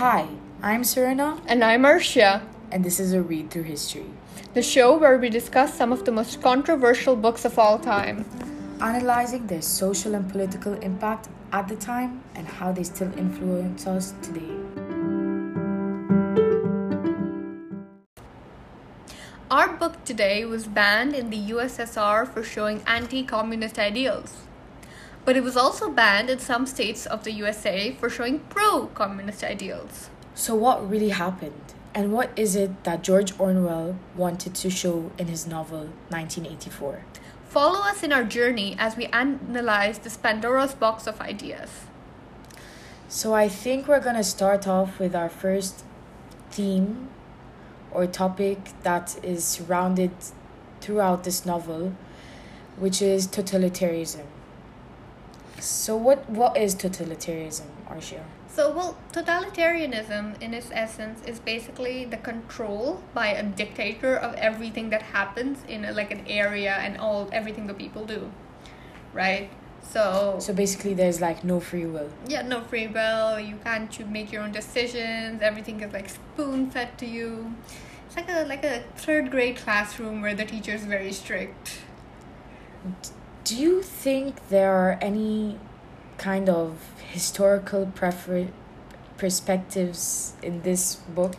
Hi, I'm Serena, And I'm Arshia, and this is a read through history, the show where we discuss some of the most controversial books of all time. analyzing their social and political impact at the time and how they still influence us today. Our book today was banned in the USSR for showing anti communist ideals. But it was also banned in some states of the USA for showing pro communist ideals. So, what really happened, and what is it that George Orwell wanted to show in his novel 1984? Follow us in our journey as we analyze this Pandora's box of ideas. So, I think we're gonna start off with our first theme or topic that is surrounded throughout this novel, which is totalitarianism. So, what what is totalitarianism, Arshia? So, well, totalitarianism, in its essence, is basically the control by a dictator of everything that happens in a, like an area and all everything the people do, right? So, So basically, there's like no free will. yeah, no free will. You can't you make your own decisions. Everything is like spoon fed to you. It's like a like a third grade classroom where the teacher is very strict. Do you think there are any kind of historical prefer- perspectives in this book?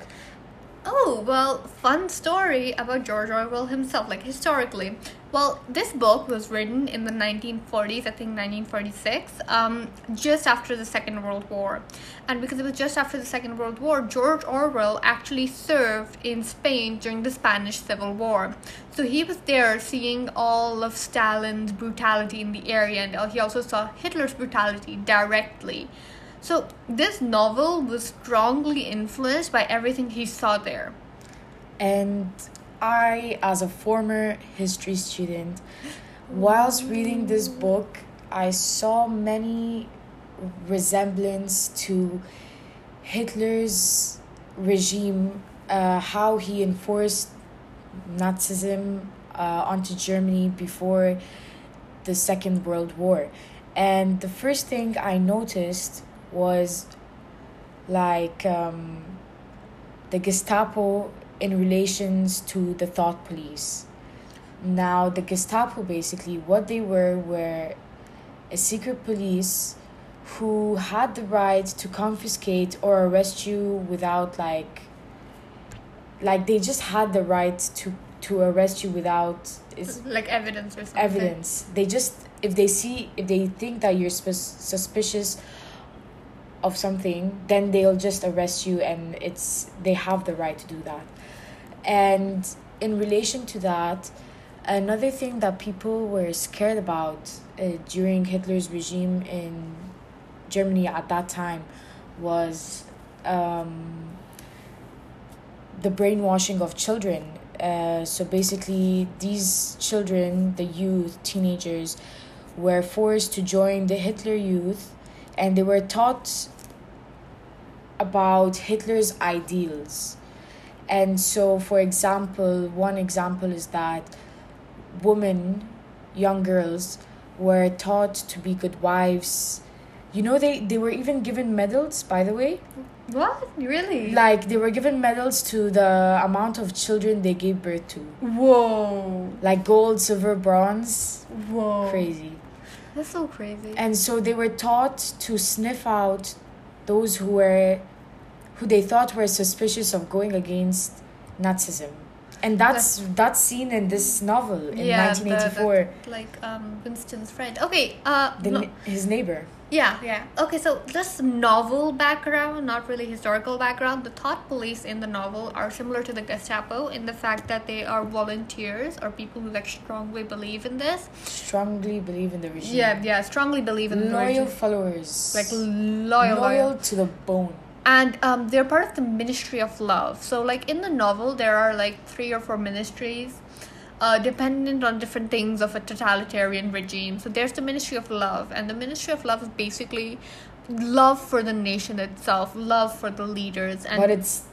Oh, well, fun story about George Orwell himself, like historically. Well, this book was written in the 1940s, I think 1946, um, just after the Second World War. And because it was just after the Second World War, George Orwell actually served in Spain during the Spanish Civil War. So he was there seeing all of Stalin's brutality in the area, and he also saw Hitler's brutality directly. So this novel was strongly influenced by everything he saw there. And I, as a former history student, whilst reading this book, I saw many resemblance to Hitler's regime, uh, how he enforced Nazism uh, onto Germany before the Second World War. And the first thing I noticed was like um, the Gestapo in relations to the thought police. Now, the Gestapo basically, what they were, were a secret police who had the right to confiscate or arrest you without like like they just had the right to to arrest you without is like evidence or something. evidence they just if they see if they think that you're sus- suspicious of something then they'll just arrest you and it's they have the right to do that. And in relation to that another thing that people were scared about uh, during hitler's regime in germany at that time was um, the brainwashing of children. Uh, so basically these children the youth teenagers were forced to join the hitler youth and they were taught about hitler's ideals and so for example one example is that women young girls were taught to be good wives you know they they were even given medals by the way What? Really? like they were given medals to the amount of children they gave birth to Whoa. like gold silver bronze Whoa. crazy That's so crazy. and so they were taught to sniff out those who were who they thought were suspicious of going against nazism and that's that's seen in this novel in yeah, 1984 the- like um Winston's friend. Okay, uh the, no- his neighbor yeah, yeah. Okay, so just novel background, not really historical background. The thought police in the novel are similar to the Gestapo in the fact that they are volunteers or people who like strongly believe in this. strongly believe in the regime Yeah, yeah, strongly believe in the loyal followers like loyal, loyal. loyal to the bone and um, they're part of the ministry of love. So like in the novel there are like three or four ministries uh, dependent on different things of a totalitarian regime. So there's the ministry of love and the ministry of love is basically love for the nation itself love for the leaders and but it's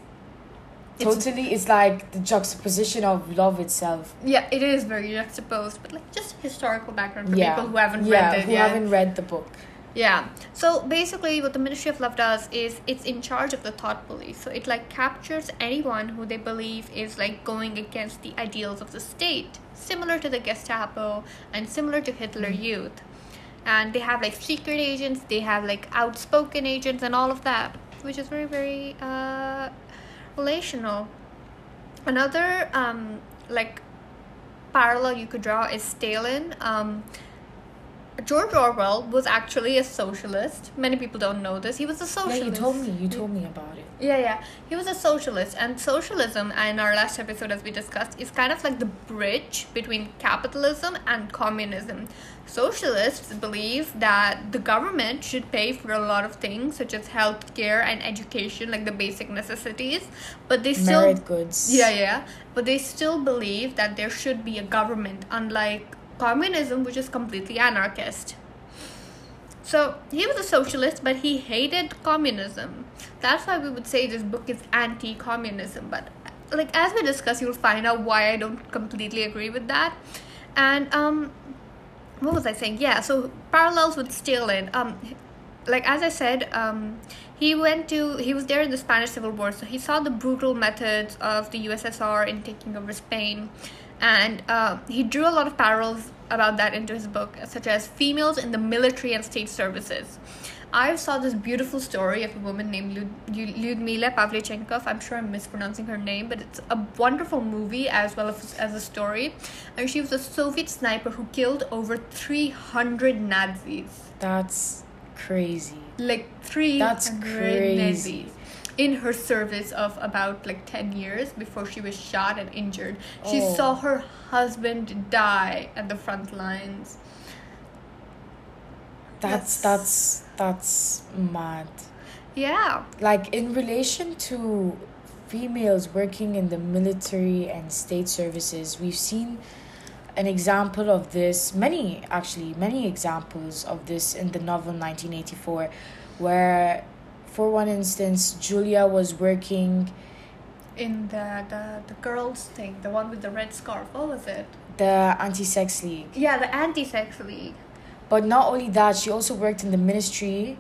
It's- totally it's like the juxtaposition of love itself. Yeah it is very juxtaposed but like just historical background for yeah. people who haven't yeah read it who yet. haven't read the book Yeah. So basically, what the Ministry of Love does is it's in charge of the thought police. So it like captures anyone who they believe is like going against the ideals of the state, similar to the Gestapo and similar to Hitler Mm. Youth. And they have like secret agents, they have like outspoken agents, and all of that, which is very very uh, relational. Another um, like parallel you could draw is Stalin. Um, George Orwell was actually a socialist. Many people don't know this. He was a socialist. Yeah, you told me. You told me about it. Yeah, yeah. He was a socialist, and socialism, uh, in our last episode, as we discussed, is kind of like the bridge between capitalism and communism. Socialists believe that the government should pay for a lot of things, such as healthcare and education, like the basic necessities, but they still Merit goods. yeah, yeah. But they still believe that there should be a government, unlike communism, which is completely anarchist. So he was a socialist, but he hated communism. That's why we would say this book is anti communism. But, like, as we discuss, you'll find out why I don't completely agree with that. And, um, what was I saying? Yeah, so parallels with Stalin. Um, like as I said, um, he went to he was there in the Spanish Civil War, so he saw the brutal methods of the USSR in taking over Spain, and uh, he drew a lot of parallels about that into his book, such as females in the military and state services. I saw this beautiful story of a woman named Lud- Lyudmila Pavlychenkov. I'm sure I'm mispronouncing her name, but it's a wonderful movie as well as, as a story. And she was a Soviet sniper who killed over 300 Nazis That's crazy. like 300 That's crazy. Nazis in her service of about like 10 years before she was shot and injured she Oh. saw her husband die at the front lines That's Yes. that's that's mad. yeah Like in relation to females working in the military and state services, we've seen an example of this, many actually, many examples of this in the novel 1984, where, for one instance, Julia was working in the, the the girls thing the one with the red scarf what was it? The anti sex league. yeah the anti-sex league. But not only that, she also worked in the ministry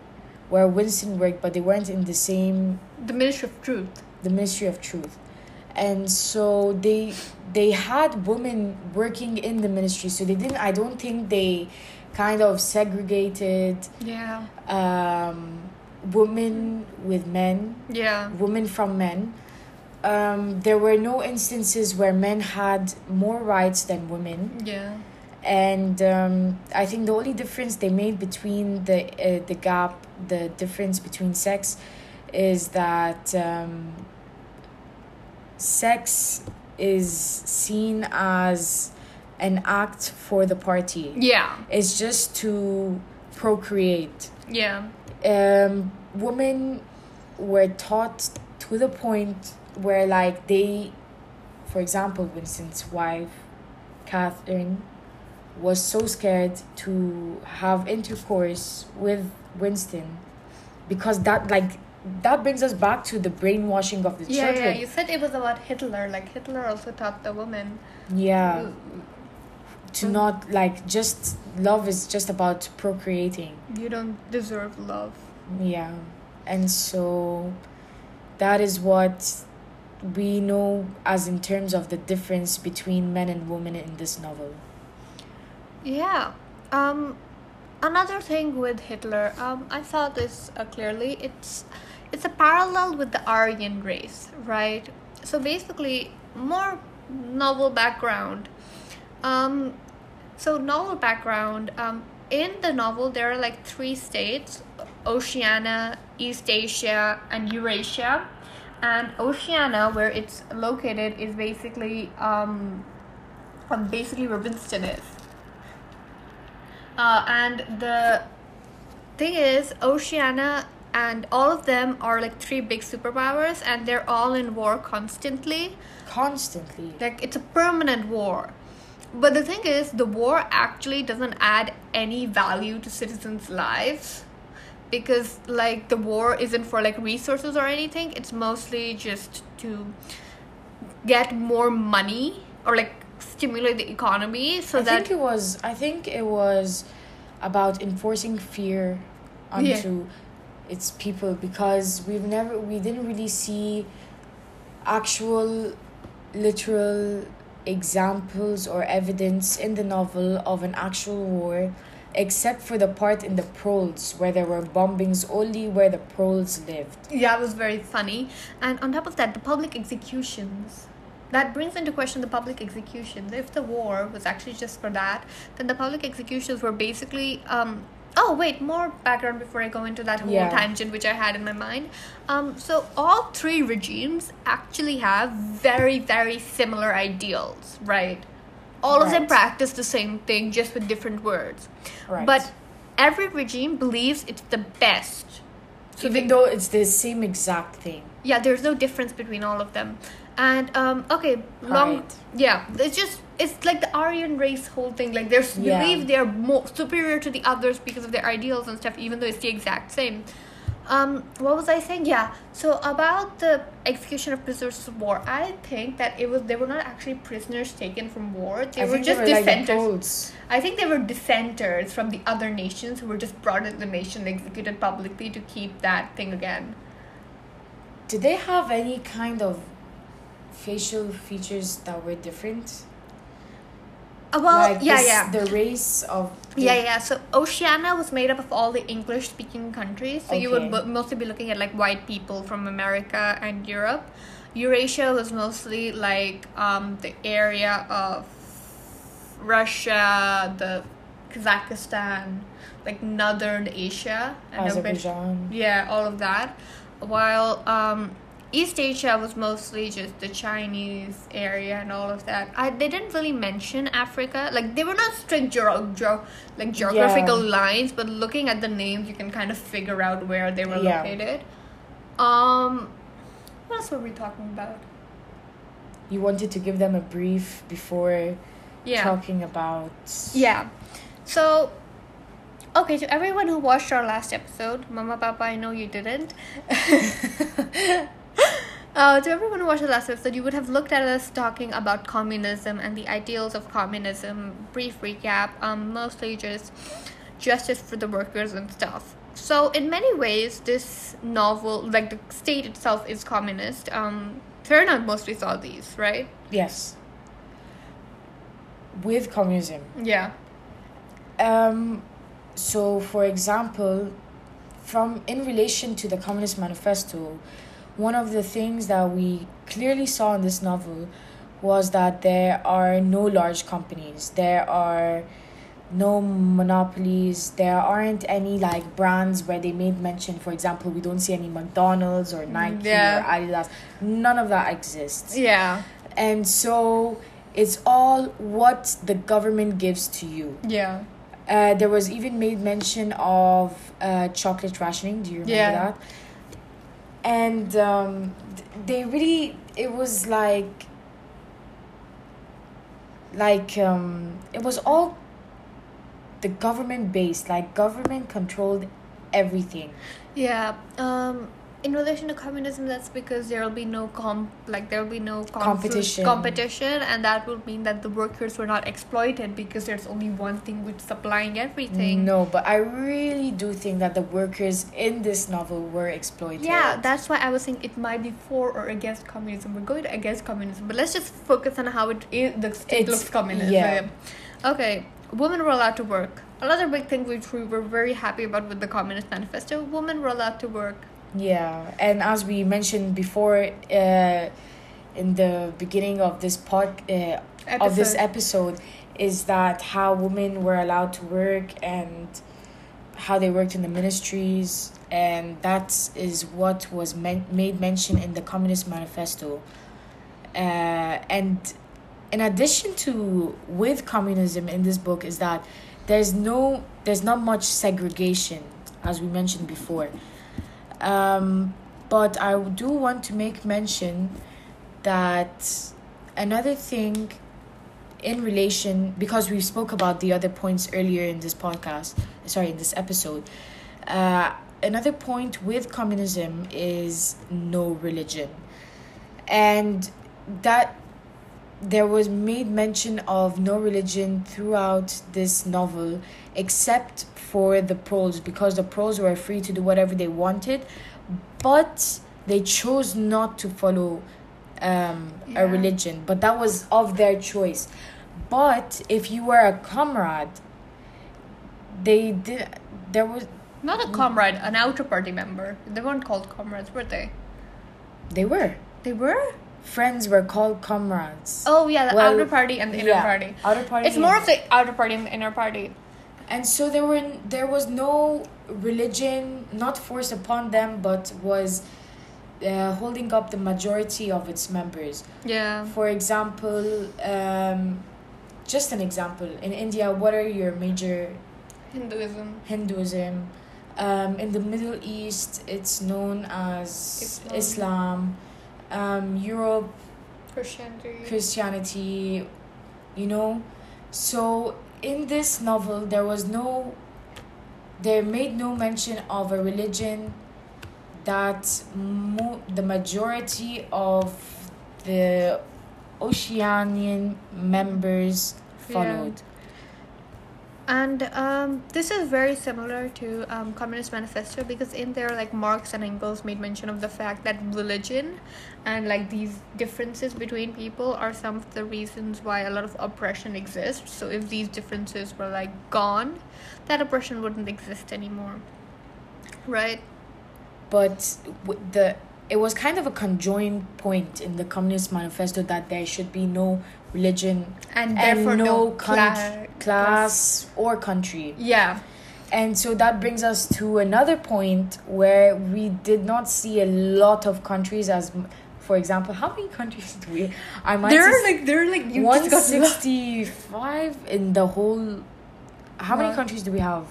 where Winston worked, but they weren't in the same the ministry of truth. The ministry of truth. And so they they had women working in the ministry so they didn't i don't think they kind of segregated yeah. um women with men yeah. women from men. Um there were no instances where men had more rights than women. Yeah. And um, I think the only difference they made between the uh, the gap, the difference between sex, is that um, sex is seen as an act for the party. yeah. It's just to procreate. yeah Um, women were taught to the point where, like, they, for example, Winston's wife, Katharine, was so scared to have intercourse with Winston because that, like, that brings us back to the brainwashing of the yeah children. yeah you said it was about hitler like hitler also taught the woman Yeah, to Mm. not like just love is just about procreating. you don't deserve love Yeah. And so that is what we know as in terms of the difference between men and women in this novel. Yeah. Um, another thing with Hitler, um, I saw this uh, clearly. It's it's a parallel with the Aryan race, right? So basically, more novel background. Um, so novel background. Um, in the novel, there are like three states: Oceania, Eastasia, and Eurasia. And Oceania, where it's located, is basically um, um basically where Winston is. Uh, and the thing is, Oceania and all of them are like three big superpowers, and they're all in war constantly. Constantly. Like it's a permanent war. But the thing is, the war actually doesn't add any value to citizens' lives because, like, the war isn't for like resources or anything. It's mostly just to get more money or like stimulate the economy so I that think it was I think it was about enforcing fear onto its people because we've never we didn't really see actual literal examples or evidence in the novel of an actual war except for the part in the proles where there were bombings only where the proles lived Yeah, it was very funny. And on top of that, the public executions. That brings into question the public executions. If the war was actually just for that, then the public executions were basically. Um, oh, wait, more background before I go into that whole Yeah. tangent which I had in my mind. Um, so, all three regimes actually have very, very similar ideals, right? All of them practice the same thing, just with different words. right But every regime believes it's the best. So even they- though it's the same exact thing yeah there's no difference between all of them and um okay long yeah it's just it's like the aryan race whole thing like they Yeah. believe they're more superior to the others because of their ideals and stuff even though it's the exact same um what was i saying yeah so about the execution of prisoners of war i think that it was they were not actually prisoners taken from war they I were just they were dissenters Poles. I think they were dissenters from the other nations who were just brought into the nation and executed publicly to keep that thing again. Did they have any kind of facial features that were different? Uh, well, like yeah, this- yeah. The race of the- Yeah, yeah. So Oceania was made up of all the English speaking countries. So you would Okay. mostly be looking at like white people from America and Europe. Eurasia was mostly like um, the area of Russia, the Kazakhstan, like northern Asia, and a bit Azerbaijan. yeah, all of that. While um, Eastasia was mostly just the Chinese area and all of that. I they didn't really mention Africa. Like they were not strict geo- geo- like geographical Yeah. lines, but looking at the names, you can kind of figure out where they were Yeah. located. Um, what else were we talking about? You wanted to give them a brief before Yeah. talking about. Yeah. So, okay, to everyone who watched our last episode, Mama Papa, I know you didn't. uh, to everyone who watched the last episode, you would have looked at us talking about communism and the ideals of communism. Brief recap, um, mostly just justice for the workers and stuff. So, in many ways, this novel, like the state itself, is communist. Um, Fahrenheit mostly saw these, right? Yes. With communism. Yeah. Um, so, for example, from in relation to the Communist Manifesto, one of the things that we clearly saw in this novel was that there are no large companies. There are no monopolies. There aren't any like brands where they made mention. For example, we don't see any McDonald's or Nike Yeah. or Adidas. None of that exists. Yeah. And so it's all what the government gives to you. Yeah. Uh, there was even made mention of uh, chocolate rationing. Do you remember Yeah. that? And um, they really, it was like, like um, it was all the government based. Like government controlled everything. Yeah. Um in relation to communism that's because there'll be no com like there'll be no Competition. competition and that will mean that the workers were not exploited because there's only one thing which supplying everything. No, but I really do think that the workers in this novel were exploited. Yeah, that's why I was saying it might be for or against communism. We're going against communism, but let's just focus on how it is, the state It's- looks communist. yeah. Okay, women were allowed to work. Another big thing which we were very happy about with the Communist Manifesto: women were allowed to work. Yeah, and as we mentioned before, uh, in the beginning of this pod, uh, of this Episode. episode, is that how women were allowed to work and how they worked in the ministries, and that is what was men- made mention in the Communist Manifesto. Uh, and in addition to with communism in this book is that there's no there's not much segregation as we mentioned before um, but I do want to make mention that another thing in relation because we spoke about the other points earlier in this podcast sorry in this episode uh, another point with communism is no religion. And that there was made mention of no religion throughout this novel except for the proles because the proles were free to do whatever they wanted, but they chose not to follow um, Yeah. a religion. But that was of their choice. But if you were a comrade, they did. There was Not a comrade, an outer party member. They weren't called comrades, were they? they were They were? friends were called comrades. Oh, yeah, the Well, outer party and the inner yeah, party. outer party. It's more of the outer party and the inner party. And so there were there was no religion not forced upon them but was uh, holding up the majority of its members Yeah. for example um, just an example in india what are your major Hinduism. hinduism um, in the middle east it's known as Islam. islam, Um, europe Christianity. Christianity, you know. So in this novel, there was no, they made no mention of a religion that mo- the majority of the Oceanian members followed. And um, this is very similar to um, Communist Manifesto because in there, like Marx and Engels made mention of the fact that religion and like these differences between people are some of the reasons why a lot of oppression exists. So if these differences were like gone, that oppression wouldn't exist anymore, right? But the it was kind of a conjoined point in the Communist Manifesto that there should be no religion And and therefore no, cla- class or country. Yeah. And so that brings us to another point where we did not see a lot of countries as, for example, how many countries do we? I might There are like there are like one sixty five in the whole. How many countries do we have?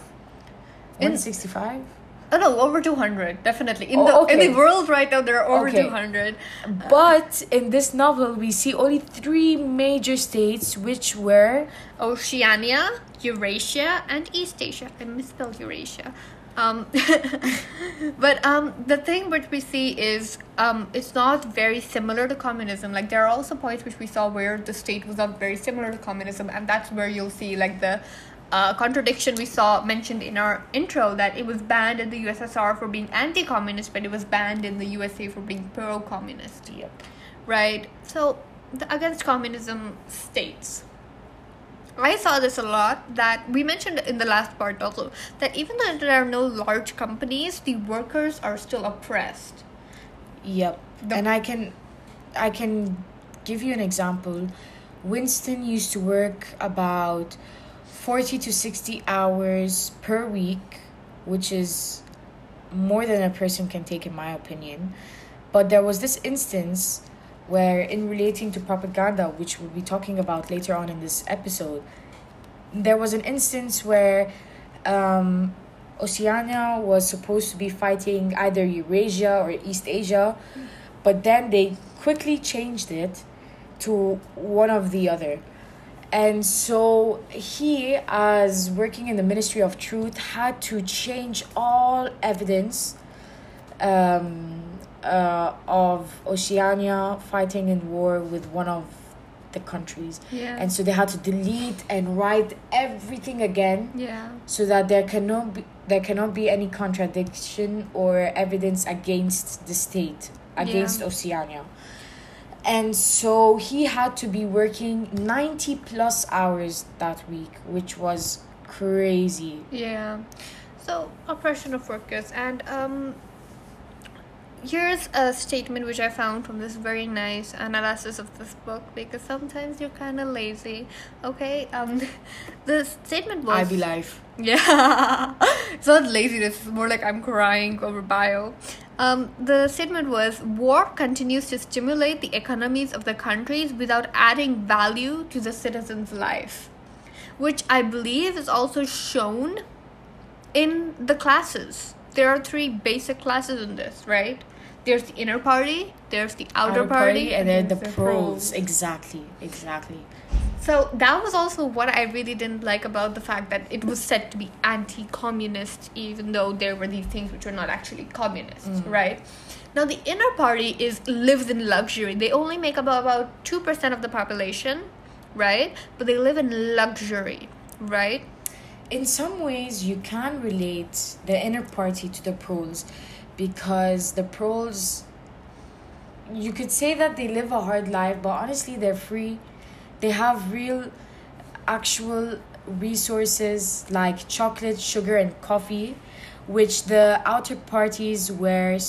In- One sixty five. Oh no, over two hundred definitely in Oh, the in the world right now there are over Okay. two hundred. But in this novel, we see only three major states, which were Oceania, Eurasia, and Eastasia. I misspelled Eurasia. Um, but um, the thing which we see is um, it's not very similar to communism. Like there are also points which we saw where the state was not very similar to communism, and that's where you'll see like the uh, contradiction we saw mentioned in our intro that it was banned in the USSR for being anti-communist, but it was banned in the USA for being pro-communist yep. right? So, the against communism states. I saw this a lot that we mentioned in the last part also that even though there are no large companies, the workers are still oppressed. Yep. The- and I can I can give you an example. Winston used to work about 40 to 60 hours per week, which is more than a person can take in my opinion. But there was this instance where in relating to propaganda, which we'll be talking about later on in this episode, there was an instance where um, Oceania was supposed to be fighting either Eurasia or Eastasia, but then they quickly changed it to one of the other. And so he, as working in the Ministry of Truth, had to change all evidence um, uh, of Oceania fighting in war with one of the countries. Yeah. And so they had to delete and write everything again yeah. so that there cannot be there cannot be any contradiction or evidence against the state against Yeah. Oceania. And so he had to be working 90 plus hours that week, which was crazy. Yeah. So oppression of workers and um here's a statement which I found from this very nice analysis of this book because sometimes you're kind of lazy. Okay, um, the statement was I be life. Yeah, it's not laziness. It's more like I'm crying over bio. Um, the statement was war continues to stimulate the economies of the countries without adding value to the citizens' life, which I believe is also shown in the classes. There are three basic classes in this, right? There's the inner party, there's the outer, party, and then the there's proles. Exactly, exactly. So that was also what I really didn't like about the fact that it was said to be anti-communist, even though there were these things which were not actually communist, mm. right? Now the inner party is lives in luxury. They only make up about two percent of the population, right? But they live in luxury, right? in some ways you can relate the inner party to the proles because the proles you could say that they live a hard life but honestly they're free they have real actual resources like chocolate sugar and coffee which the outer parties were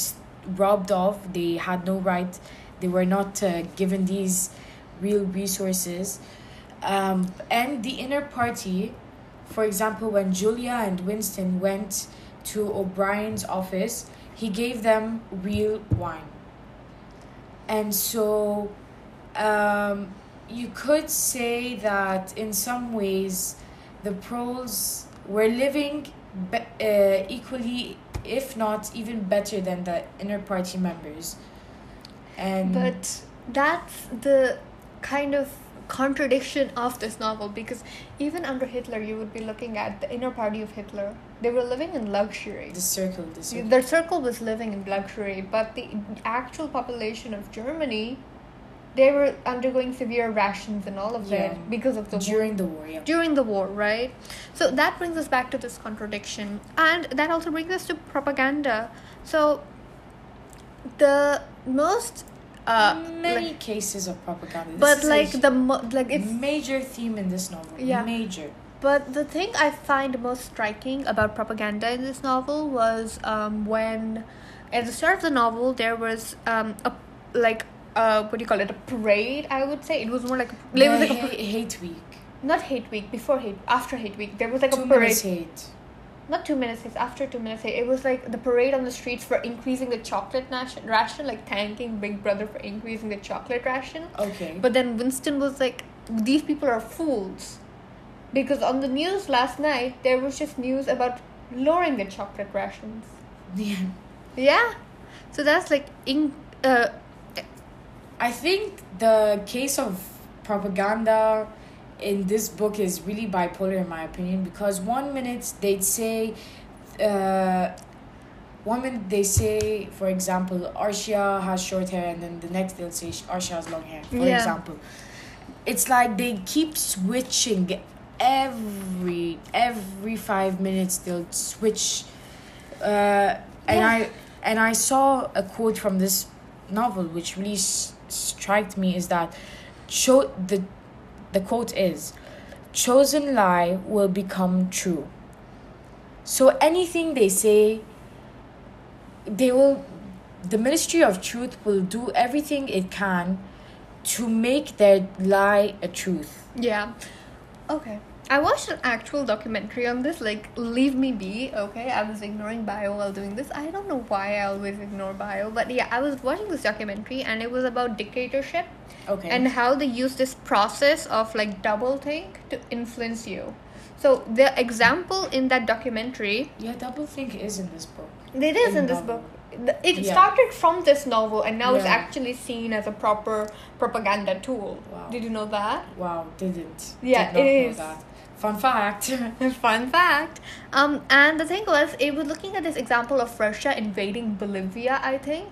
robbed of. They had no right. They were not uh, given these real resources. Um, and the inner party for example when julia and winston went to o'brien's office he gave them real wine. And so um, you could say that in some ways the proles were living be- uh, equally if not even better than the inner party members and But that's the kind of contradiction of this novel because even under Hitler, you would be looking at the inner party of Hitler. They were living in luxury. the circle the circle Their circle was living in luxury, but the actual population of Germany, they were undergoing severe rations and all of Yeah. that because of the war during the war yeah during the war, right? So that brings us back to this contradiction, and that also brings us to propaganda. So the most, uh, many like- cases of propaganda This but a like the mo- like it's major theme in this novel Yeah. major But the thing I find most striking about propaganda in this novel was um, when, at the start of the novel, there was um, a like uh, what do you call it? A parade. I would say it was more like a, it was like a, ha- hate week not hate week before hate after hate week. There was like two a parade. minutes hate Not two minutes hate. After two minutes hate, it was like the parade on the streets for increasing the chocolate ration, ration like thanking Big Brother for increasing the chocolate ration. okay But then Winston was like, these people are fools. Because on the news last night, there was just news about lowering the chocolate rations. yeah Yeah. So that's like, in, uh, I think the case of propaganda in this book is really bipolar in my opinion because one minute they'd say uh one minute they say for example Arshia has short hair and then the next they'll say Arshia has long hair for Yeah. example it's like they keep switching every every five minutes they'll switch uh and Yeah. I and I saw a quote from this novel which really s- struck me is that cho- the the quote is chosen lie will become true so anything they say they will the ministry of truth will do everything it can to make their lie a truth yeah. Okay. I watched an actual documentary on this, like Leave Me Be, okay? I was ignoring bio while doing this. I don't know why I always ignore bio, but yeah, I was watching this documentary and it was about dictatorship. okay and how they use this process of like double think to influence you. So the example in that documentary, yeah double think is in this book it is In in this novel. book. It Yeah. started from this novel and now it's actually seen as a proper propaganda tool. Wow. Did you know that? wow didn't Yeah, Did it know is. Fun fact Fun fact. Um, and the thing was, it was looking at this example of Russia invading Bolivia, I think,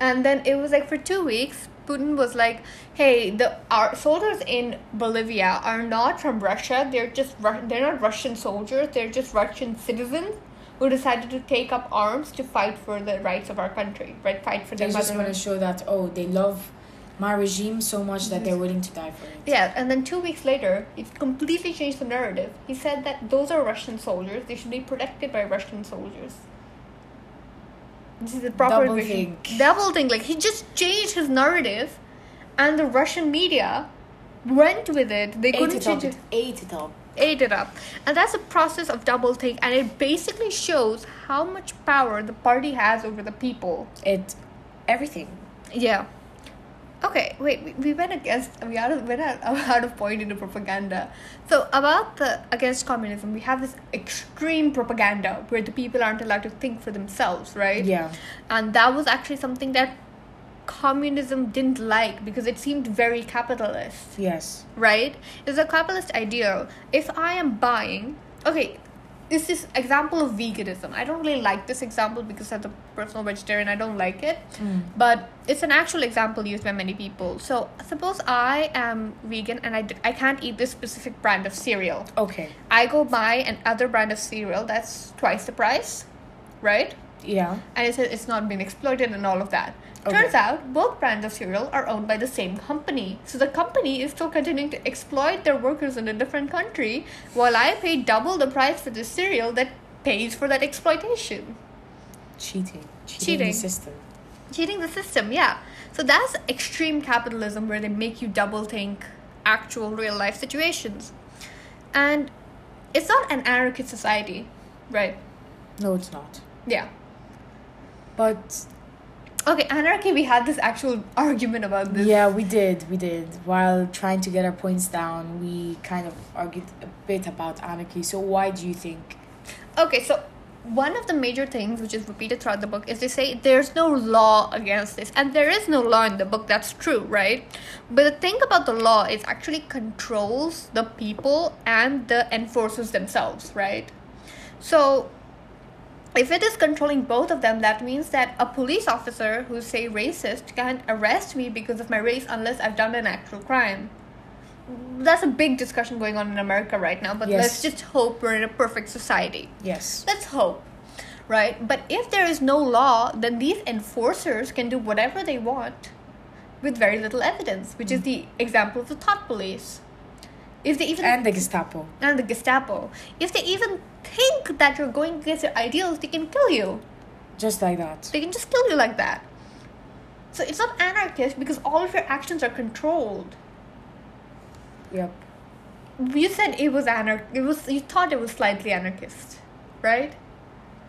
and then it was like for two weeks, Putin was like, "Hey, the our soldiers in Bolivia are not from Russia. They're just Ru- they're not Russian soldiers. They're just Russian citizens." Who decided to take up arms to fight for the rights of our country, right? Fight for they just want to show that oh they love my regime so much that they're willing to die for it Yeah, and then two weeks later, it completely changed the narrative. He said that those are Russian soldiers. They should be protected by Russian soldiers. This is the proper Double vision. think. Double think. Like he just changed his narrative, and the Russian media went with it. They ate couldn't it up change it. ate it up Ate it up, and that's a process of double think, and it basically shows how much power the party has over the people. it everything Yeah. Okay, wait. We, we went against we are out, out of point into propaganda. So about the against communism, we have this extreme propaganda where the people aren't allowed to think for themselves, right? yeah And that was actually something that communism didn't like because it seemed very capitalist yes right? It's a capitalist ideal. If I am buying, okay, is example of veganism. I don't really like this example because as a personal vegetarian, I don't like it. Mm. But it's an actual example used by many people. So suppose I am vegan and I, d- I can't eat this specific brand of cereal. Okay. I go buy an other brand of cereal that's twice the price, right? Yeah. And it says it's not been exploited and all of that. Okay. Turns out both brands of cereal are owned by the same company. So the company is still continuing to exploit their workers in a different country while I pay double the price for this cereal that pays for that exploitation. Cheating. Cheating, Cheating. the system. Cheating the system, yeah. So that's extreme capitalism where they make you double think actual real life situations. And it's not an anarchist society, right? No, it's not. Yeah. But Okay, anarchy, we had this actual argument about this. yeah, we did. We did. While trying to get our points down, we kind of argued a bit about anarchy. So why do you think? Okay, so one of the major things which is repeated throughout the book is they say there's no law against this, and there is no law in the book. That's true, right? But the thing about the law is actually controls the people and the enforcers themselves, right? So if it is controlling both of them, that means that a police officer who say racist can't arrest me because of my race unless I've done an actual crime. That's a big discussion going on in America right now, but Yes. let's just hope we're in a perfect society. Yes. Let's hope. Right? But if there is no law, then these enforcers can do whatever they want with very little evidence, which is mm. the example of the thought police. If they even And the Gestapo. and the Gestapo, if they even think that you're going against your ideals, they can kill you. Just like that. They can just kill you like that. So it's not anarchist because all of your actions are controlled. Yep. You said it was anarch. It was you thought it was slightly anarchist, right?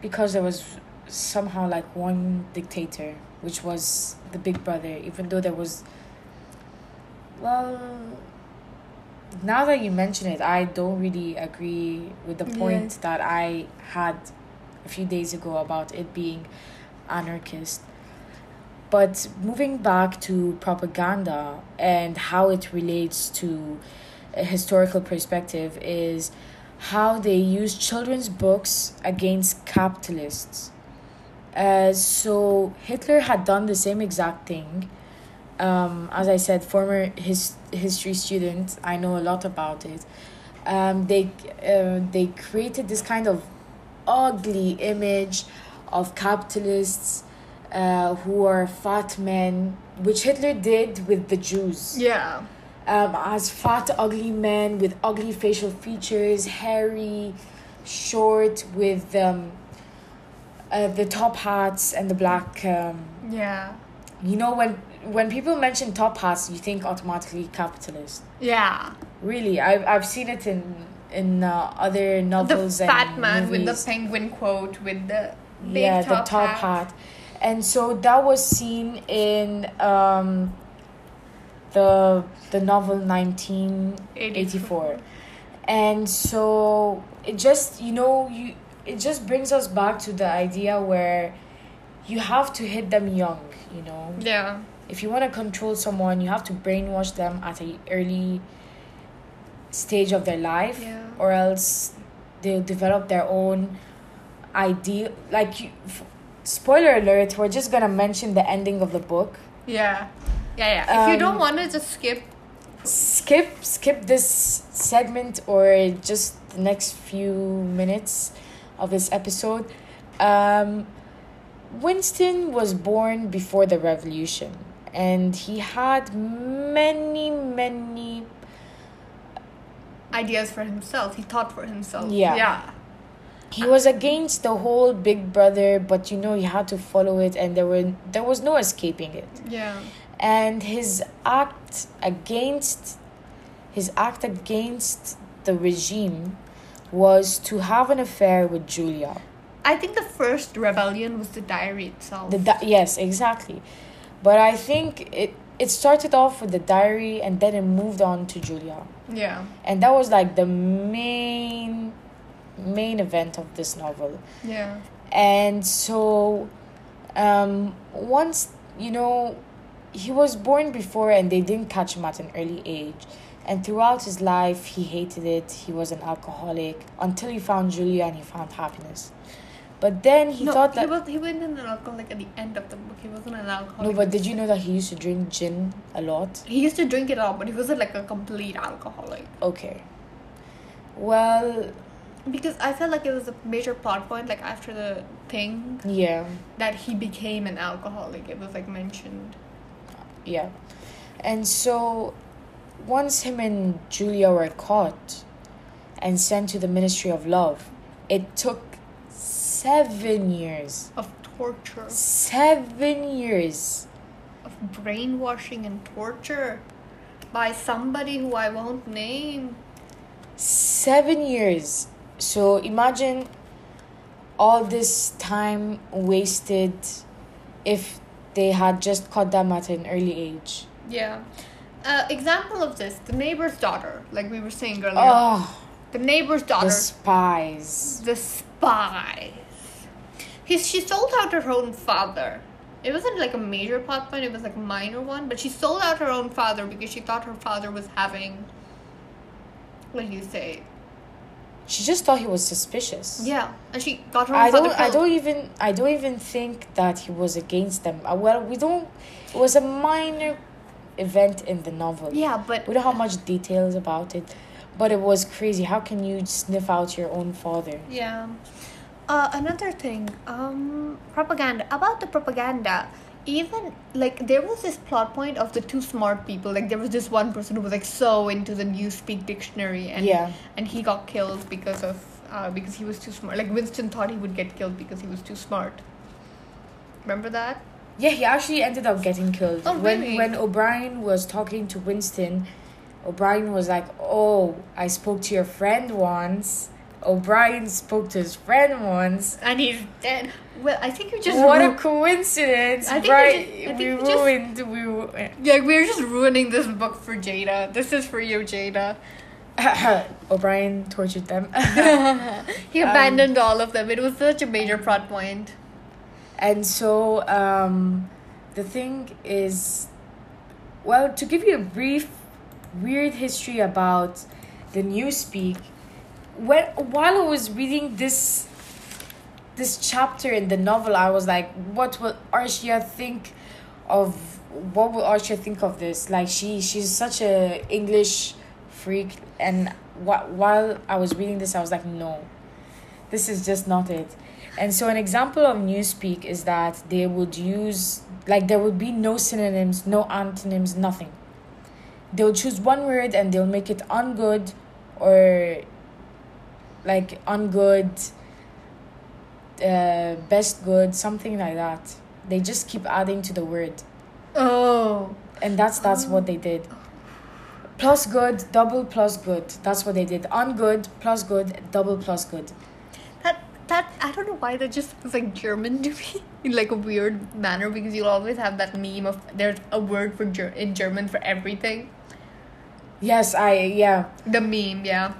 Because there was somehow like one dictator, which was the Big Brother, even though there was. Well, now that you mention it, I don't really agree with the point Yeah. that I had a few days ago about it being anarchist. But moving back to propaganda and how it relates to a historical perspective is how they use children's books against capitalists. Uh, so Hitler had done the same exact thing. Um, as I said, former his history student, I know a lot about it. Um, they uh, they created this kind of ugly image of capitalists uh, who are fat men, which Hitler did with the Jews Yeah. um, as fat, ugly men with ugly facial features, hairy, short, with um, uh, the top hats and the black. Um, Yeah. you know, when when people mention top hats, you think automatically capitalist. Yeah. Really, I've I've seen it in in uh, other The novels fat and man with the penguin quote with the big yeah, top, the top hat. hat. and so that was seen in um, the the novel nineteen eighty four, and so it just you know you it just brings us back to the idea where you have to hit them young you know Yeah. If you want to control someone you have to brainwash them at a early stage of their life Yeah. or else they'll develop their own idea like you, f- spoiler alert we're just gonna mention the ending of the book Yeah. Yeah, yeah. If you don't Um, want to just skip skip skip this segment or just the next few minutes of this episode um winston was born before the revolution and he had many many ideas for himself, he thought for himself. Yeah. Yeah. he was against the whole big brother but you know you had to follow it and there were there was no escaping it Yeah. and his act against his act against the regime was to have an affair with Julia. I think the first rebellion was the diary itself. The di- yes, exactly. But I think it it started off with the diary and then it moved on to Julia. yeah. And that was like the main main event of this novel. Yeah. and so um once you know he was born before and they didn't catch him at an early age And throughout his life, he hated it. He was an alcoholic until he found Julia and he found happiness. But then he no, thought that he was he went in an alcoholic at the end of the book. He wasn't an alcoholic. no, but did you know that he used to drink gin a lot? he used to drink it all, but he wasn't like a complete alcoholic. Okay. Well, Because I felt like it was a major plot point, like after the thing yeah, that he became an alcoholic. It was like mentioned. yeah. And so once him and Julia were caught and sent to the Ministry of Love, it took seven years. Of torture, Seven years. of brainwashing and torture by somebody who I won't name. Seven years. So imagine all this time wasted if they had just caught them at an early age. Yeah. Uh, example of this: the neighbor's daughter, like we were saying earlier. Oh, the neighbor's daughter. the spies. the spies. He, she sold out her own father. It wasn't like a major plot point, it was like a minor one, but she sold out her own father because she thought her father was having, what do you say? She just thought he was suspicious. Yeah, and she got her own I father don't. I don't even. I don't even think that he was against them. Uh, Well, we don't. It was a minor event in the novel. Yeah, but We don't have much details about it, but it was crazy. How can you sniff out your own father? yeah. Uh, another thing, um, propaganda. About the propaganda, even like there was this plot point of the two smart people. Like there was this one person who was like so into the Newspeak dictionary, and Yeah. and he got killed because of uh, because he was too smart. Like Winston thought he would get killed because he was too smart. Remember that? Yeah, he actually ended up getting killed. Oh, when really? when O'Brien was talking to Winston, O'Brien was like, "Oh, I spoke to your friend once." O'Brien spoke to his friend once. And he's dead. Well, I think you just what ru- a coincidence! I think right? just- I think we you just- ruined. We ru- yeah, we're just ruining this book for Jada. This is for you, Jada. O'Brien tortured them. he Um, abandoned all of them. It was such a major plot point. And so um, the thing is, well, to give you a brief, weird history about the Newspeak, when while I was reading this this chapter in the novel, I was like, what will Arshia think of? What will Arshia think of this? Like she she's such a English freak, and wh- while I was reading this, I was like, no, this is just not it. And so, an example of Newspeak is that they would use, like, there would be no synonyms, no antonyms, nothing. They'll choose one word and they'll make it ungood or like ungood, uh, best good, something like that. They just keep adding to the word. Oh. And that's that's what they did. Plus good, double plus good. That's what they did. Ungood, plus good, double plus good. That that I don't know why that just feels like German to me in like a weird manner because you'll always have that meme of there's a word for ger- in German for everything. Yes, I yeah. The meme, yeah.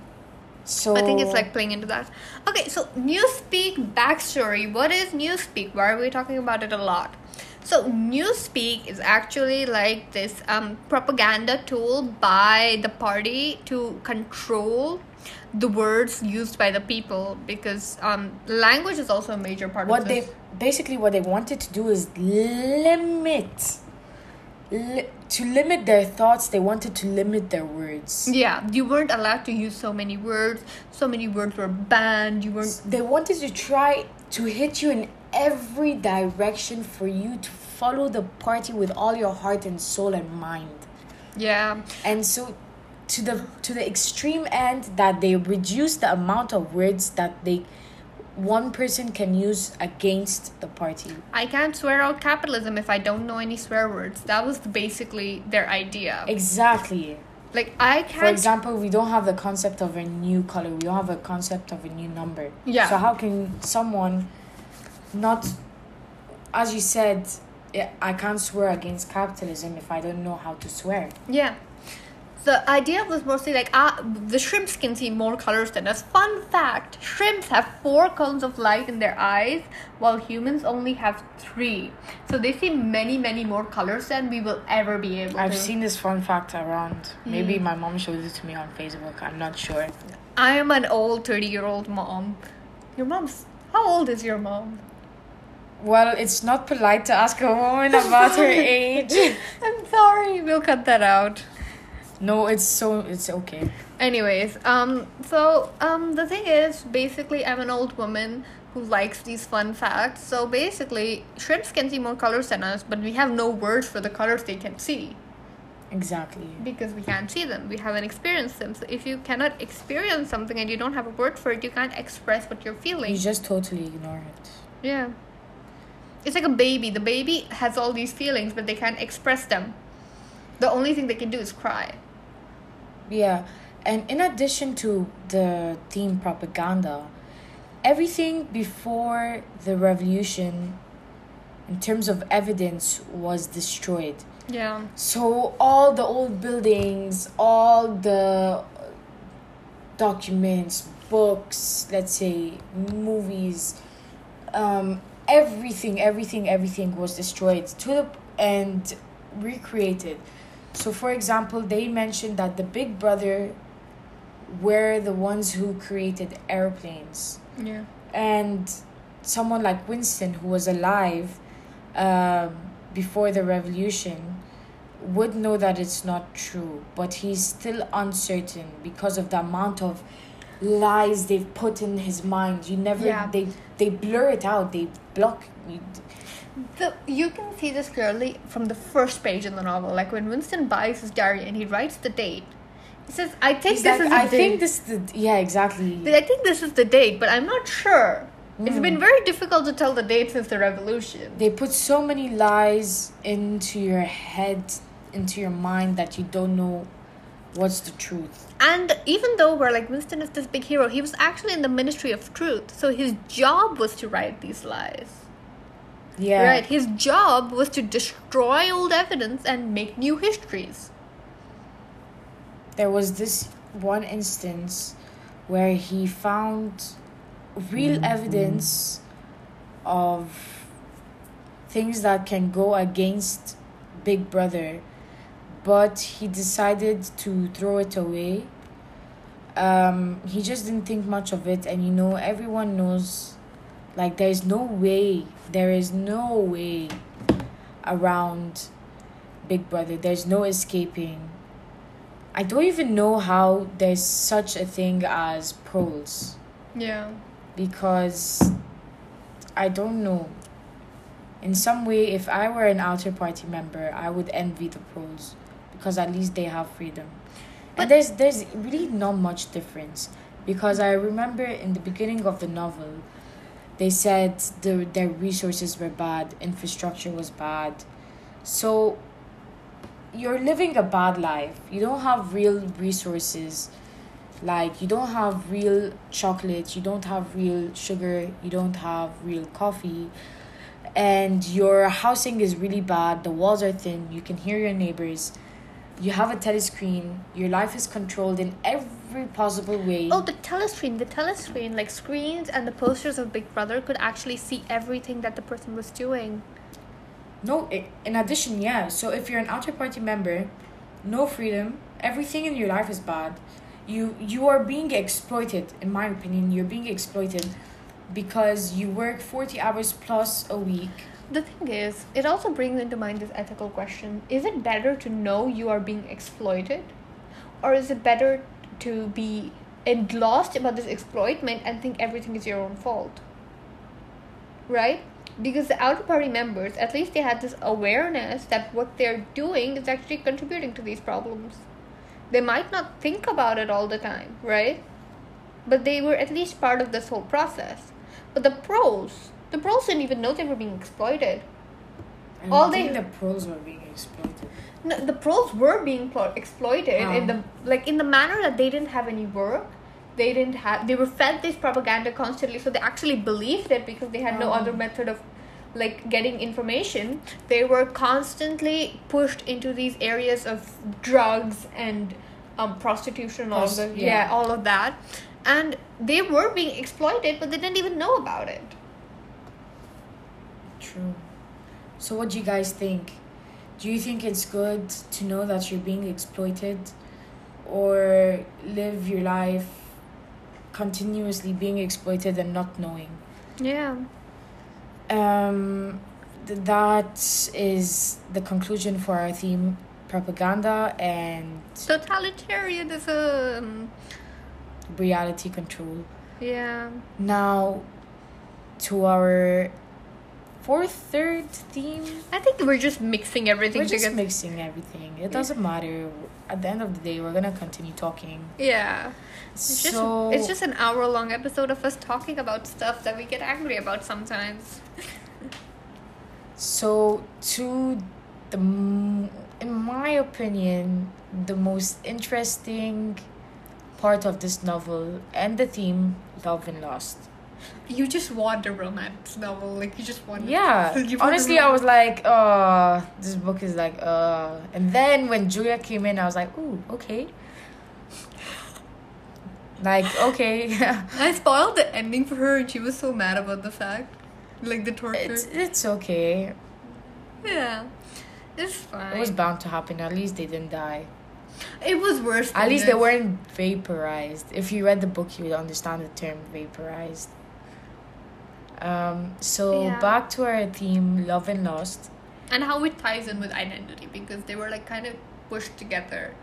So I think it's like playing into that. Okay, so Newspeak backstory. What is Newspeak? Why are we talking about it a lot? So Newspeak is actually like this um, propaganda tool by the party to control the words used by the people because um, language is also a major part what of they basically what they wanted to do is limit li- to limit their thoughts they wanted to limit their words Yeah, you weren't allowed to use so many words. So many words were banned. You weren't. they wanted to try to hit you in every direction for you to follow the party with all your heart and soul and mind Yeah, and so to the to the extreme end that they reduce the amount of words that they one person can use against the party I can't swear out capitalism if I don't know any swear words. That was basically their idea. exactly Like I can't. For example, we don't have the concept of a new color. We don't have a concept of a new number. Yeah. So how can someone not, as you said, I- I can't swear against capitalism if I don't know how to swear. Yeah. The idea was mostly like ah, the shrimps can see more colors than us. Fun fact: shrimps have four cones of light in their eyes, while humans only have three. So they see many, many more colors than we will ever be able I've to. seen this fun fact around. Maybe my mom showed it to me on Facebook. I'm not sure. I am an old thirty-year-old mom. Your mom's how old is your mom? Well, it's not polite to ask a woman about her age. I'm sorry, we'll cut that out. No, it's so it's okay. Anyways, um, so um, the thing is, basically, I'm an old woman who likes these fun facts. So basically, shrimps can see more colors than us, but we have no words for the colors they can see Exactly. because we can't see them. We haven't experienced them. So if you cannot experience something and you don't have a word for it, you can't express what you're feeling. You just totally ignore it. Yeah. It's like a baby. The baby has all these feelings, but they can't express them. The only thing they can do is cry. Yeah, and in addition to the theme propaganda, everything before the revolution, in terms of evidence, was destroyed. Yeah. So all the old buildings, all the documents, books, let's say movies, um, everything, everything, everything was destroyed to the and recreated. So, for example, they mentioned that the Big Brother were the ones who created airplanes Yeah. and someone like Winston, who was alive um, before the revolution, would know that it's not true, but he's still uncertain because of the amount of lies they've put in his mind. You never Yeah. they they blur it out. They block. You, The, you can see this clearly from the first page in the novel. Like when Winston buys his diary and he writes the date, he says, "I think he's this like, is the I date. think this the yeah exactly. I think this is the date, but I'm not sure." It's hmm. been very difficult to tell the date since the revolution. they put so many lies into your head, into your mind that you don't know what's the truth. And even though we're like Winston is this big hero, he was actually in the Ministry of Truth. So his job was to write these lies. Yeah. Right. His job was to destroy old evidence and make new histories. there was this one instance where he found real evidence of things that can go against Big Brother, but he decided to throw it away. Um, he just didn't think much of it, and you know, everyone knows like there's no way, there is no way around Big Brother, there's no escaping. I don't even know how there's such a thing as proles Yeah. because I don't know. In some way, if I were an outer party member, I would envy the proles because at least they have freedom. But- and there's there's really not much difference because I remember in the beginning of the novel, they said the their resources were bad, infrastructure was bad, so you're living a bad life. You don't have real resources. Like you don't have real chocolate you don't have real sugar you don't have real coffee. And your housing is really bad the walls are thin you can hear your neighbors. You have a telescreen your life is controlled in every possible way Oh, the telescreen. The telescreen, like screens and the posters of Big Brother, could actually see everything that the person was doing. no i- in addition yeah so if you're an outer party member no freedom everything in your life is bad you you are being exploited in my opinion you're being exploited because you work 40 hours plus a week The thing is, it also brings into mind this ethical question Is it better to know you are being exploited? Or is it better to be lost about this exploitment and think everything is your own fault? Right? Because the outer party members, at least they had this awareness that what they're doing is actually contributing to these problems. They might not think about it all the time, right? But they were at least part of this whole process. But the proles, the proles didn't even know they were being exploited. I All they- the proles were being exploited. No, the proles were being plo- exploited How? in the like in the manner that they didn't have any work. They didn't have. They were fed this propaganda constantly, so they actually believed it because they had no Oh. other method of like getting information. They were constantly pushed into these areas of drugs and um, prostitution, all Prost- the, yeah. yeah, all of that, and they were being exploited, but they didn't even know about it. True. So, what do you guys think? Do you think it's good to know that you're being exploited, or live your life continuously being exploited and not knowing? Yeah. Um, th- that is the conclusion for our theme propaganda and Totalitarianism. reality control. Yeah. Now, to our fourth, third theme. I think we're just mixing everything We're just mixing everything. It doesn't matter. At the end of the day, we're gonna continue talking. yeah. It's just so it's just an hour long episode of us talking about stuff that we get angry about sometimes. so to the in my opinion the most interesting part of this novel and the theme love and lost You just want a romance novel, like you just want. yeah You want honestly i was like uh this book is like uh and then when julia came in i was like ooh okay like okay I spoiled the ending for her, and she was so mad about the fact, like the torture. it's it's okay yeah, it's fine. it was bound to happen at least they didn't die It was worse. At least they weren't vaporized. If you read the book, you would understand the term vaporized. Um, so Yeah. back to our theme, love and lost. and how it ties in with identity because they were like kind of pushed together.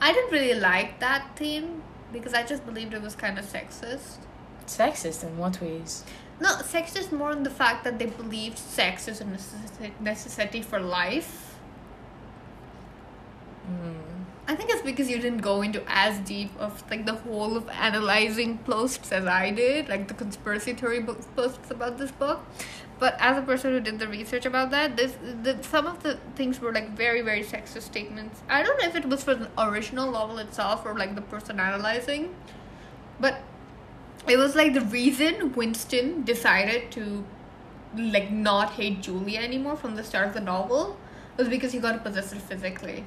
I didn't really like that theme because I just believed it was kind of sexist. Sexist in what ways? No, sexist more in the fact that they believed sex is a necessity for life. Mm. I think it's because you didn't go into as deep of like the whole of analyzing posts as I did, like the conspiracy theory posts about this book. But as a person who did the research about that, this the, some of the things were like very very sexist statements. I don't know if it was for the original novel itself or like the person analyzing, but it was like the reason Winston decided to like not hate Julia anymore from the start of the novel was because he got possessed physically.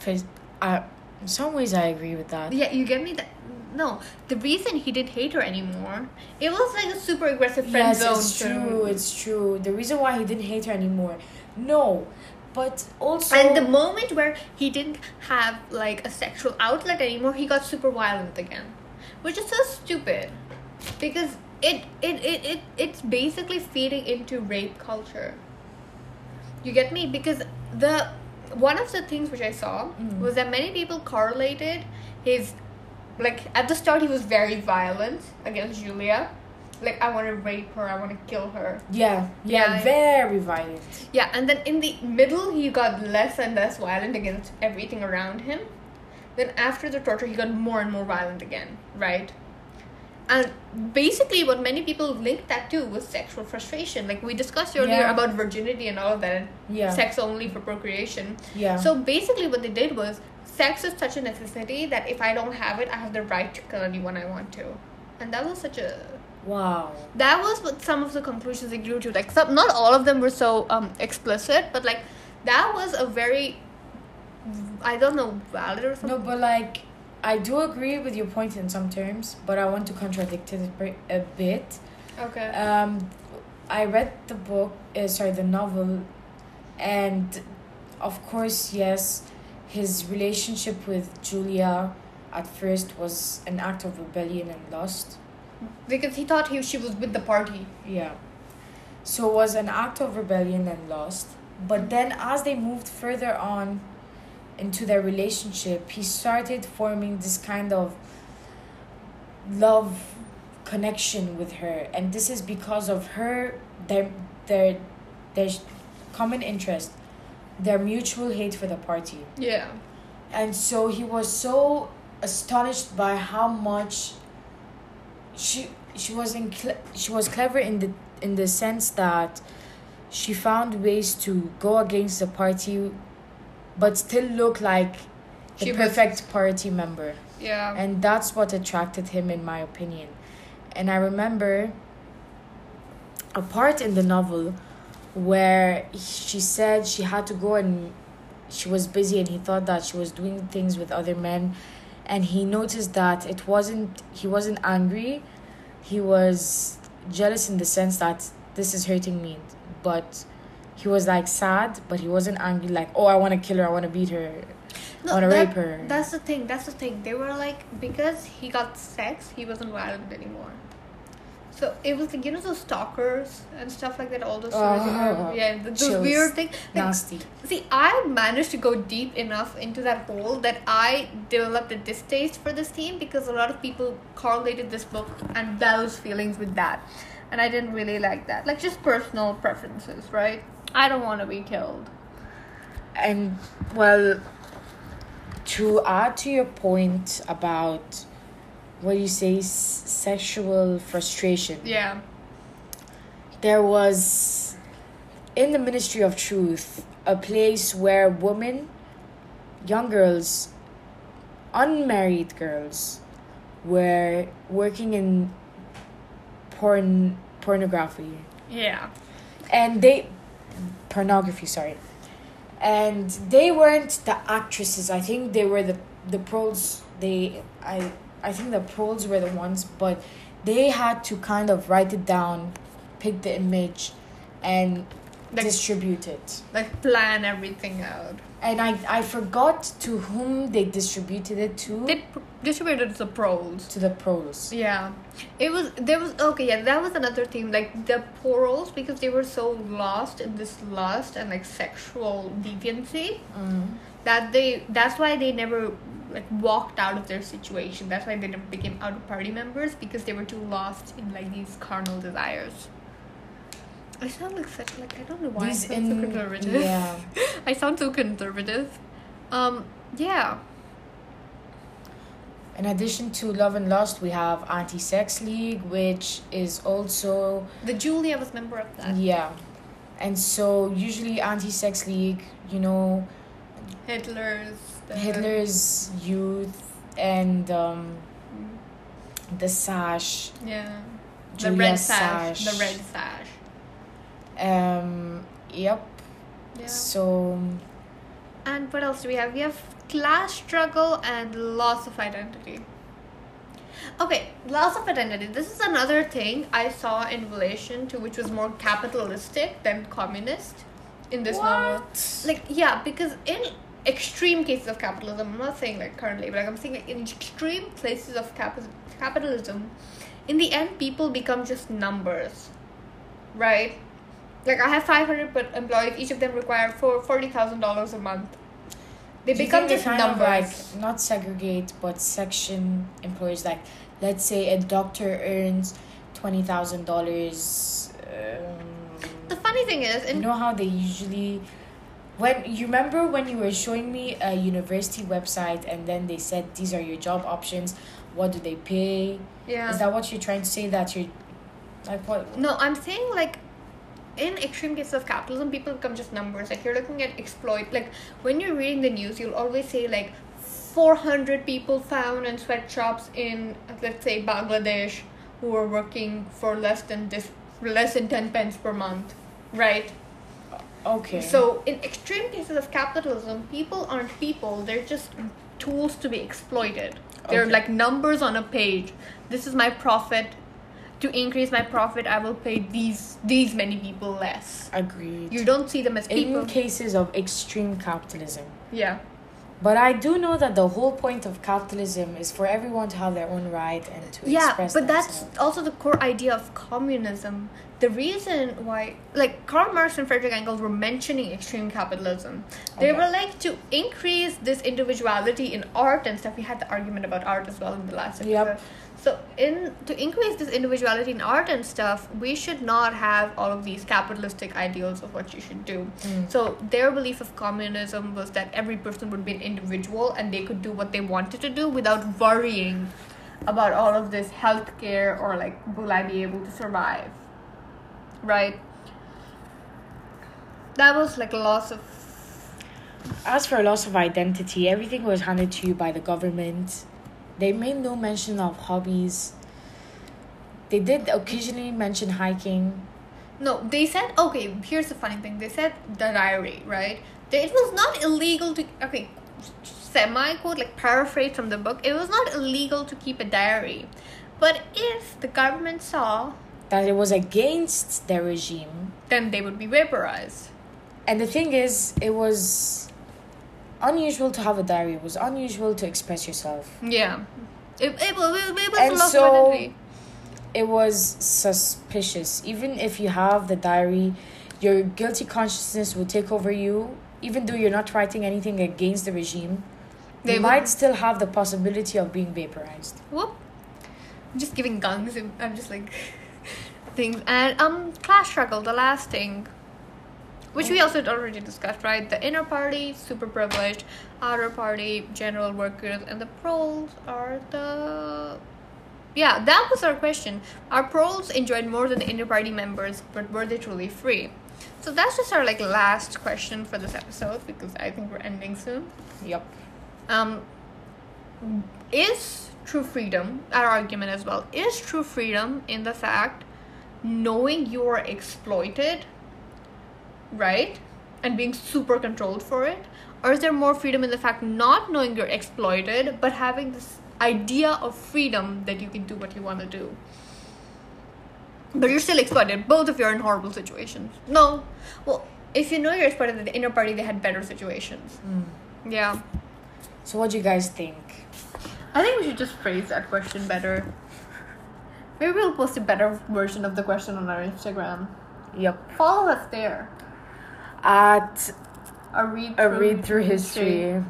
Phys- I, in some ways, I agree with that. Yeah, you get me that. No, the reason he didn't hate her anymore, it was like a super aggressive friend Yes, zone. it's true. It's true. The reason why he didn't hate her anymore, no, but also And the moment where he didn't have like a sexual outlet anymore, he got super violent again, which is so stupid, because it it it, it it's basically feeding into rape culture. You get me? Because the one of the things which I saw Mm. was that many people correlated his like at the start he was very violent against Julia. Like I want to rape her, I want to kill her. yeah, yeah, Yeah. very violent. Yeah, and then in the middle, he got less and less violent against everything around him. Then after the torture, he got more and more violent again, right? And basically, what many people linked that to was sexual frustration. Like we discussed earlier Yeah. about virginity and all of that, Yeah, sex only for procreation. yeah. So basically, what they did was sex is such a necessity that if I don't have it, I have the right to kill anyone I want to. And that was such a wow. that was what some of the conclusions they drew to like some not all of them were so um explicit but like that was a very i don't know valid or something No, but like, I do agree with your point in some terms, but I want to contradict it a bit- okay Um, I read the book, uh, sorry, the novel, and of course, yes, his relationship with Julia at first was an act of rebellion and lust. because he thought he she was with the party Yeah. So it was an act of rebellion and lust. But then as they moved further on into their relationship, he started forming this kind of love connection with her. And this is because of her their their their common interest, their mutual hate for the party yeah and so he was so astonished by how much she she was in cle- she was clever in the in the sense that she found ways to go against the party but still look like the She was- perfect party member. Yeah. And that's what attracted him in my opinion. And i remember a part in the novel where she said she had to go and she was busy and he thought that she was doing things with other men. And he noticed that it wasn't he wasn't angry. He was jealous in the sense that this is hurting me but he was like sad but he wasn't angry like oh i want to kill her i want to beat her No, I want to that- rape her That's the thing. That's the thing. They were like because he got sex, he wasn't violent anymore. So it was like you know those stalkers and stuff like that. All those stories, Oh, yeah, th- those chills. weird things. Like, nasty see, I managed to go deep enough into that hole that I developed a distaste for this team because a lot of people correlated this book and those feelings with that, and I didn't really like that. Like just personal preferences, right? I don't want to be killed. and well to add to your point about what you say s- sexual frustration Yeah. there was in the ministry of truth a place where women young girls unmarried girls were working in porn pornography. Yeah. and they pornography sorry. And they weren't the actresses. I think they were the the proles they i i think the proles were the ones but they had to kind of write it down pick the image and Like- distribute it Like plan everything out. and i i forgot to whom they distributed it to They pr- distributed the proles. to the proles Yeah, it was there was okay. Yeah, that was another theme. Like the proles because they were so lost in this lust and like sexual deviancy mm. that they that's why they never like walked out of their situation. That's why they never became out of party members because they were too lost in like these carnal desires. I sound like such like I don't know why These I sound so conservative. yeah I sound so conservative. Um, yeah. In addition to Love and Lust, we have Anti Sex League, which is also The Julia was member of that. yeah, and so usually Anti Sex League, you know, Hitler's. the- Hitler's youth and um, the sash, Yeah. The red sash. Sash. The red sash. Um, yep. Yeah. So And what else do we have? We have class struggle and loss of identity. Okay, loss of identity. This is another thing I saw in relation to which was more capitalistic than communist in this novel. Like, yeah, because in extreme cases of capitalism, I'm not saying like currently, but like I'm saying like in extreme places of capi- capitalism, in the end, people become just numbers, right? Like I have 500 but employees, each of them require for $40,000 a month. They Do become just of, numbers. like not segregate, but section employees. Like, let's say a doctor earns twenty thousand dollars. Um, the funny thing is, you know how they usually when you remember when you were showing me a university website and then they said these are your job options what do they pay yeah. is that what you're trying to say that you're like what No, I'm saying like in extreme cases of capitalism, people become just numbers. Like you're looking at exploit. Like when you're reading the news, you'll always say like 400 people found in sweatshops in let's say Bangladesh who are working for less than this less than 10 pence per month, right? okay So in extreme cases of capitalism, people aren't people. They're just tools to be exploited. They're Okay. like numbers on a page. This is my profit. To increase my profit, I will pay these these many people less. agreed You don't see them as people. in cases of extreme capitalism yeah. but i do know that the whole point of capitalism is for everyone to have their own right and to Yeah, express but that's also the core idea of communism. The reason why, like Karl Marx and Frederick Engels were mentioning extreme capitalism, they Okay. were like to increase this individuality in art and stuff. We had the argument about art as well in the last episode. Yep. So, in to increase this individuality in art and stuff, we should not have all of these capitalistic ideals of what you should do. Mm. So their belief of communism was that every person would be an individual and they could do what they wanted to do without worrying about all of this healthcare or like will I be able to survive? Right? That was like a loss of As for a loss of identity, everything was handed to you by the government. They made no mention of hobbies. They did occasionally mention hiking. No, they said okay. Here's the funny thing. They said the diary, right? it was not illegal to okay semi quote like paraphrase from the book it was not illegal to keep a diary but if the government saw that it was against their regime then they would be vaporized and the thing is it was unusual to have a diary it was unusual to express yourself. Yeah. It, it, was, it was And so- it was suspicious. Even if you have the diary your guilty consciousness will take over you. Even though you're not writing anything against the regime They you might still have the possibility of being vaporized. Whoop. I'm just giving guns. I'm just like things. And um, class struggle, the last thing, which we also already discussed, right? The inner party, super privileged, outer party, general workers, and the proles are the. Yeah, that was our question. Our proles enjoyed more than the inner party members, but were they truly free? So that's just our like last question for this episode because I think we're ending soon yep um, is true freedom our argument as well is true freedom in the fact knowing you are exploited right and being super controlled for it? Or is there more freedom in the fact not knowing you're exploited but having this idea of freedom that you can do what you want to do? But you're still exploited both of you are in horrible situations. No. Well if you know you're exploited in the inner party they had better situations. Hmm. Yeah. So what do you guys think? I think we should just phrase that question better. Maybe we'll post a better version of the question on our Instagram. yep Follow us there. At A read through, a read through history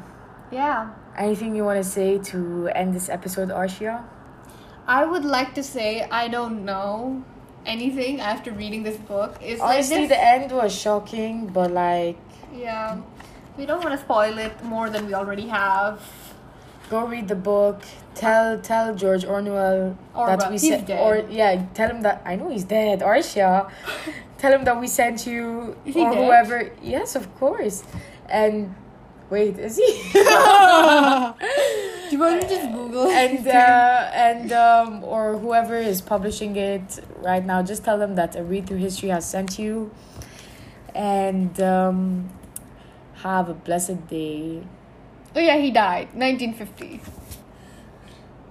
Yeah. anything you want to say to end this episode arshia I would like to say I don't know anything after reading this book. It's honestly like the end was shocking but like yeah. We don't want to spoil it more than we already have. go read the book tell tell george orwell that we sent or yeah tell him that i know he's dead arshia. Tell him that we sent you or dead? whoever yes of course. And wait is he? Do you want to just Google and uh, and um, or whoever is publishing it right now just tell them that a read through history has sent you. And um, have a blessed day. Oh yeah, he died. 1950.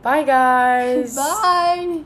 Bye guys Bye.